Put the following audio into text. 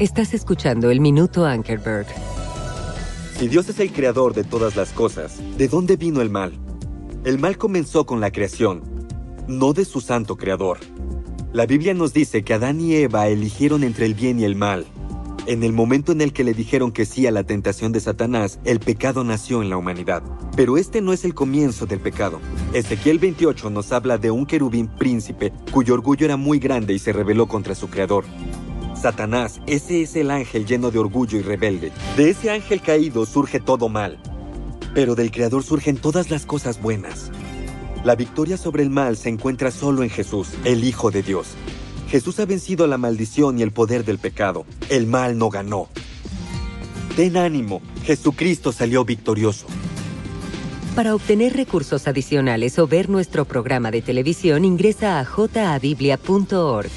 Estás escuchando el Minuto Ankerberg. Si Dios es el creador de todas las cosas, ¿de dónde vino el mal? El mal comenzó con la creación, no de su santo creador. La Biblia nos dice que Adán y Eva eligieron entre el bien y el mal. En el momento en el que le dijeron que sí a la tentación de Satanás, el pecado nació en la humanidad. Pero este no es el comienzo del pecado. Ezequiel 28 nos habla de un querubín príncipe cuyo orgullo era muy grande y se rebeló contra su creador. Satanás, ese es el ángel lleno de orgullo y rebelde. De ese ángel caído surge todo mal. Pero del Creador surgen todas las cosas buenas. La victoria sobre el mal se encuentra solo en Jesús, el Hijo de Dios. Jesús ha vencido la maldición y el poder del pecado. El mal no ganó. Ten ánimo, Jesucristo salió victorioso. Para obtener recursos adicionales o ver nuestro programa de televisión, ingresa a jabiblia.org.